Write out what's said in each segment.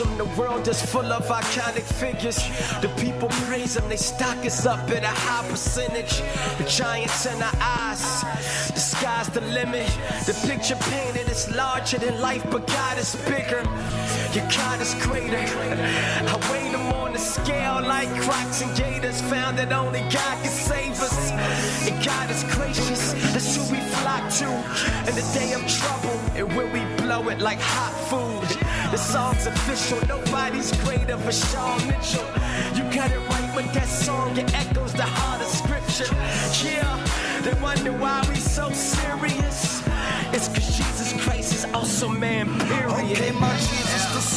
awesome. The world is full of iconic figures. The people praise them, they stock us up at a high percentage. The giants in our eyes, the sky's the limit. The picture painted is larger than life, but God is bigger. Your God is greater. I them on the scale like crocs and gators. Found that only God can save us. And God is gracious, that's who we flock to. In the day of trouble, and when we blow it like hot food. The song's official, nobody's greater VaShawn Mitchell. You got it right with that song, it echoes the heart of scripture. Yeah, they wonder why we so serious. It's cause Jesus Christ is also man, period. Okay,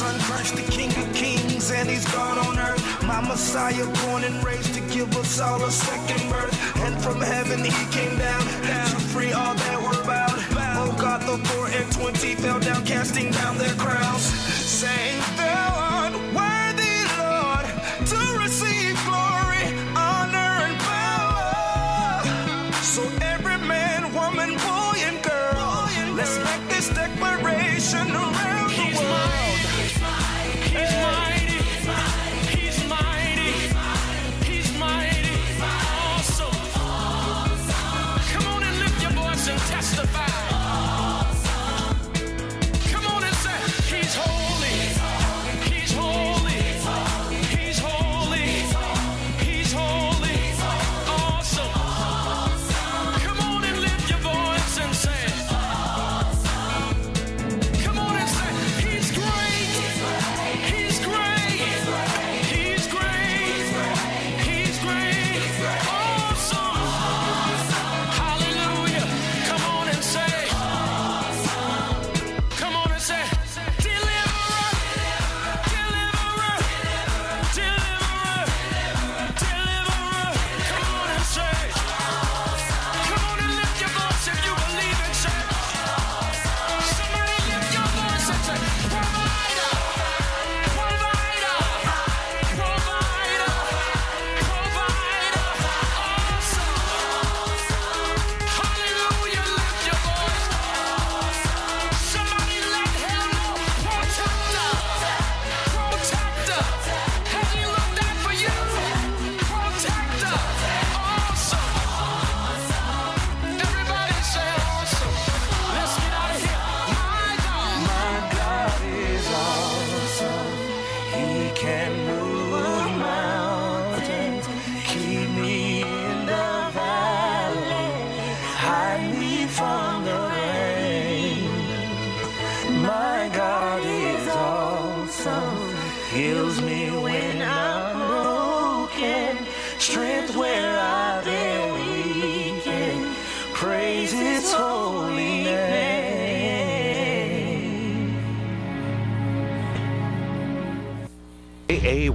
Son, Christ, the King of Kings, and He's God on earth. My Messiah, born and raised to give us all a second birth. And from heaven He came down to free all that were bound. Oh God, the four and twenty fell down, casting down their crowns, saying,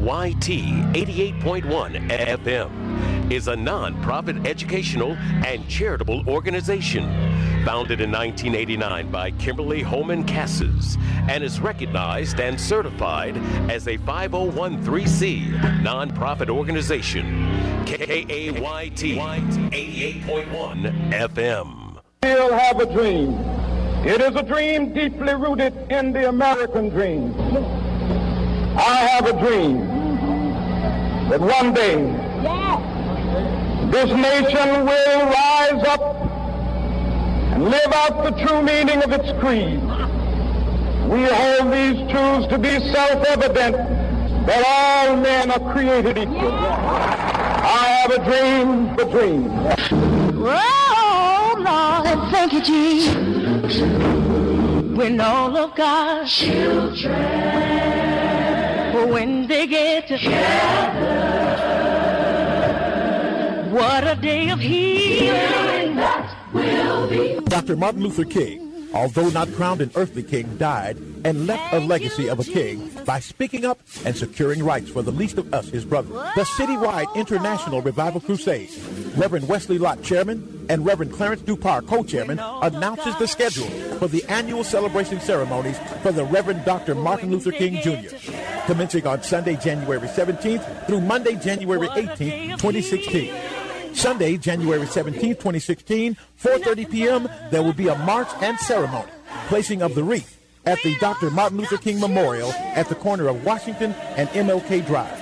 AAYT 88.1 FM is a non-profit educational and charitable organization founded in 1989 by Kimberly Holman Casses and is recognized and certified as a 5013C nonprofit organization. KAYT 88.1 FM. still have a dream. It is a dream deeply rooted in the American dream. I have a dream that one day this nation will rise up and live out the true meaning of its creed. We hold these truths to be self-evident that all men are created equal. I have a dream, the dream. Oh, Lord, thank you, Jesus. When all of God's children, when they get together, what a day of healing that will be. Dr. Martin Luther King, although not crowned an earthly king, died and left a legacy of a king by speaking up and securing rights for the least of us, his brothers. The citywide International Revival Crusade, Reverend Wesley Lott, chairman, and Reverend Clarence Dupar, co-chairman, announces the schedule for the annual celebration ceremonies for the Reverend Dr. Martin Luther King Jr., commencing on Sunday, January 17th through Monday, January 18th, 2016. Sunday, January 17th, 2016, 4.30 p.m., there will be a march and ceremony, placing of the wreath, at the Dr. Martin Luther King Memorial at the corner of Washington and MLK Drive.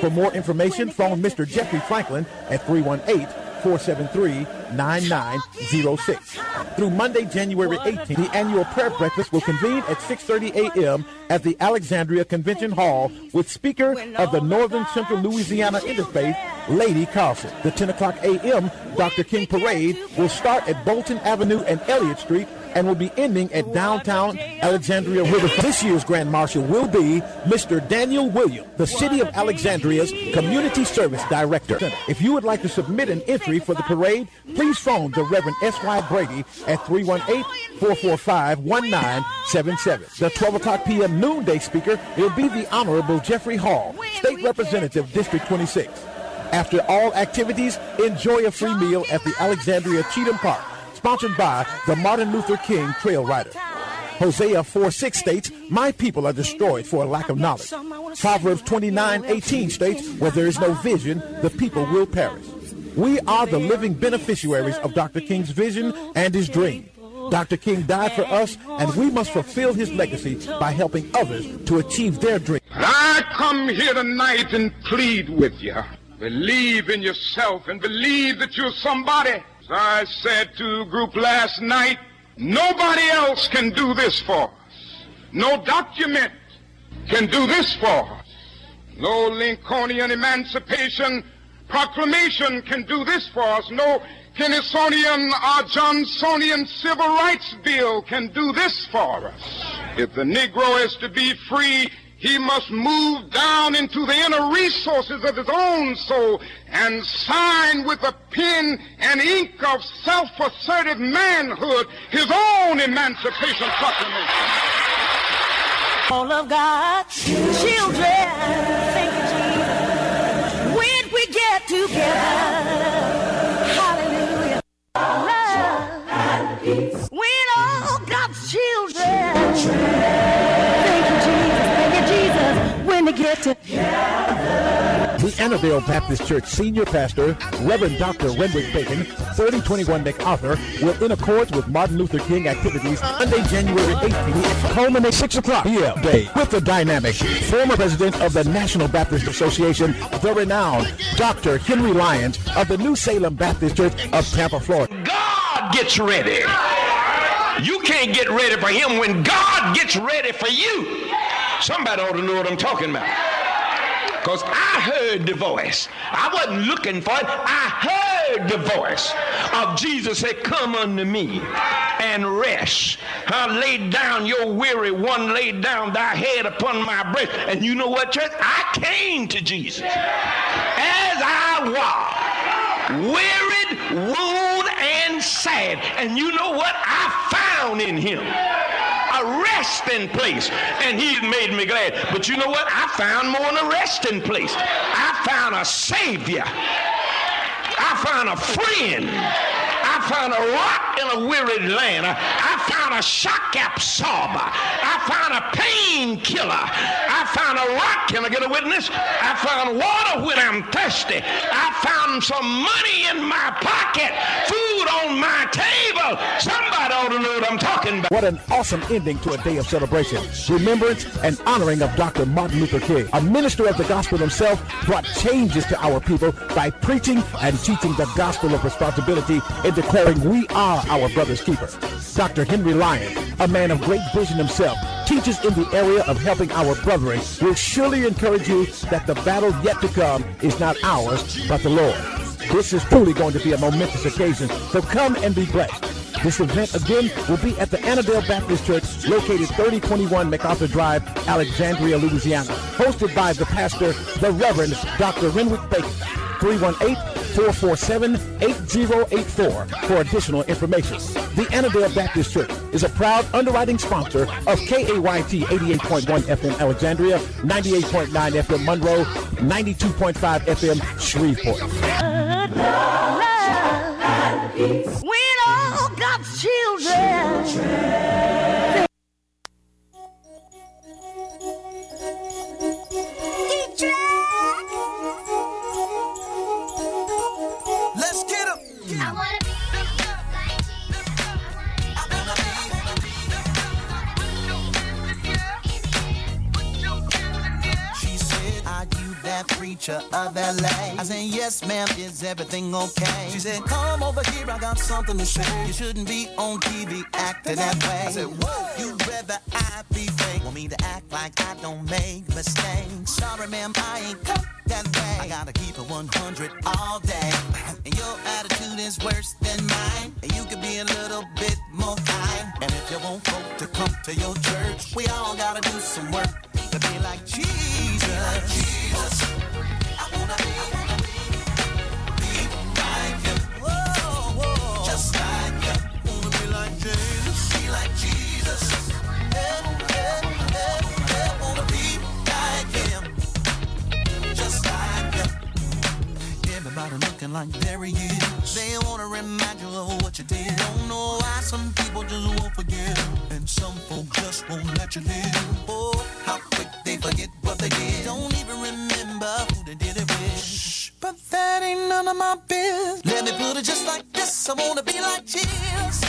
For more information, phone Mr. Jeffrey Franklin at 318 473 9906. Through Monday, January 18th, the annual prayer breakfast will convene at 6.30 a.m. at the Alexandria Convention Hall with Speaker of the Northern Central Louisiana Interfaith, Lady Carlson. The 10 o'clock a.m. Dr. King Parade will start at Bolton Avenue and Elliott Street and will be ending at downtown Alexandria River. This year's Grand Marshal will be Mr. Daniel William, the City of Alexandria's Community Service Director. If you would like to submit an entry for the parade, please phone the Reverend S.Y. Brady at 318-445-1977. The 12 o'clock p.m. noonday speaker will be the Honorable Jeffrey Hall, State Representative, District 26. After all activities, enjoy a free meal at the Alexandria Cheatham Park sponsored by the Martin Luther King Trail Rider. Hosea 4 6 states, My people are destroyed for a lack of knowledge. Proverbs 29 18 states, Where there is no vision, the people will perish. We are the living beneficiaries of Dr. King's vision and his dream. Dr. King died for us, and we must fulfill his legacy by helping others to achieve their dream. I come here tonight and plead with you. Believe in yourself and believe that you're somebody. As I said to a group last night, nobody else can do this for us. No document can do this for us. No Lincolnian Emancipation Proclamation can do this for us. No Kennedyan or Johnsonian Civil Rights Bill can do this for us. If the Negro is to be free, he must move down into the inner resources of his own soul and sign with a pen and ink of self-assertive manhood his own emancipation proclamation. All of God's children, thank you, Jesus. When we get together, together. The Annandale Baptist Church Senior Pastor, Reverend Dr. Renwick Bacon, 3021 MacArthur, will, in accordance with Martin Luther King activities, Monday, January 18th, culminate 6 o'clock p.m. day with the dynamic former president of the National Baptist Association, the renowned Dr. Henry Lyons of the New Salem Baptist Church of Tampa, Florida. God gets ready. You can't get ready for him when God gets ready for you. Somebody ought to know what I'm talking about. Because I heard the voice. I wasn't looking for it. I heard the voice of Jesus say, Come unto me and rest. I laid down your weary one, laid down thy head upon my breast. And you know what, church? I came to Jesus as I was, wearied, wounded, and sad. And you know what? I found in him a resting place. And he made me glad. But you know what? I found more than a resting place. I found a savior. I found a friend. I found a rock in a wearied land. I, I found a shock absorber. I found a painkiller. I found a rock. Can I get a witness? I found water when I'm thirsty. I found some money in my pocket, food on my table. Somebody ought to know what I'm talking about. What an awesome ending to a day of celebration, remembrance, and honoring of Dr. Martin Luther King. A minister of the gospel himself brought changes to our people by preaching and teaching the gospel of responsibility and declaring we are our brother's keeper. Dr. Henry Lyon, a man of great vision himself, teaches in the area of helping our brethren will surely encourage you that the battle yet to come is not ours, but the Lord. This is truly going to be a momentous occasion, so come and be blessed. This event again will be at the Annadale Baptist Church, located 3021 MacArthur Drive, Alexandria, Louisiana. Hosted by the pastor, the Reverend Dr. Renwick Bacon. 318-447-8084 for additional information. The Annandale Baptist Church is a proud underwriting sponsor of KAYT 88.1 FM Alexandria, 98.9 FM Monroe, 92.5 FM Shreveport. When all God's children. preacher of LA. I said, yes, ma'am, is everything okay? She said, come over here, I got something to say. You shouldn't be on TV acting that way. I said, whoa, you'd rather I be fake. Want me to act like I don't make mistakes. Sorry, ma'am, I ain't cut that way. I gotta keep it 100 all day. Is worse than mine. And you could be a little bit more kind. And if you want folk to come to your church, we all gotta do some work like there he is. They wanna remind you of what you did. Don't know why some people just won't forgive, and some folk just won't let you live. Oh, how quick they forget what they did. Don't even remember who they did it with. Shh, but that ain't none of my biz. Let me put it just like this. I wanna be like Jesus. Be like Jesus.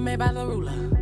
Made by the ruler.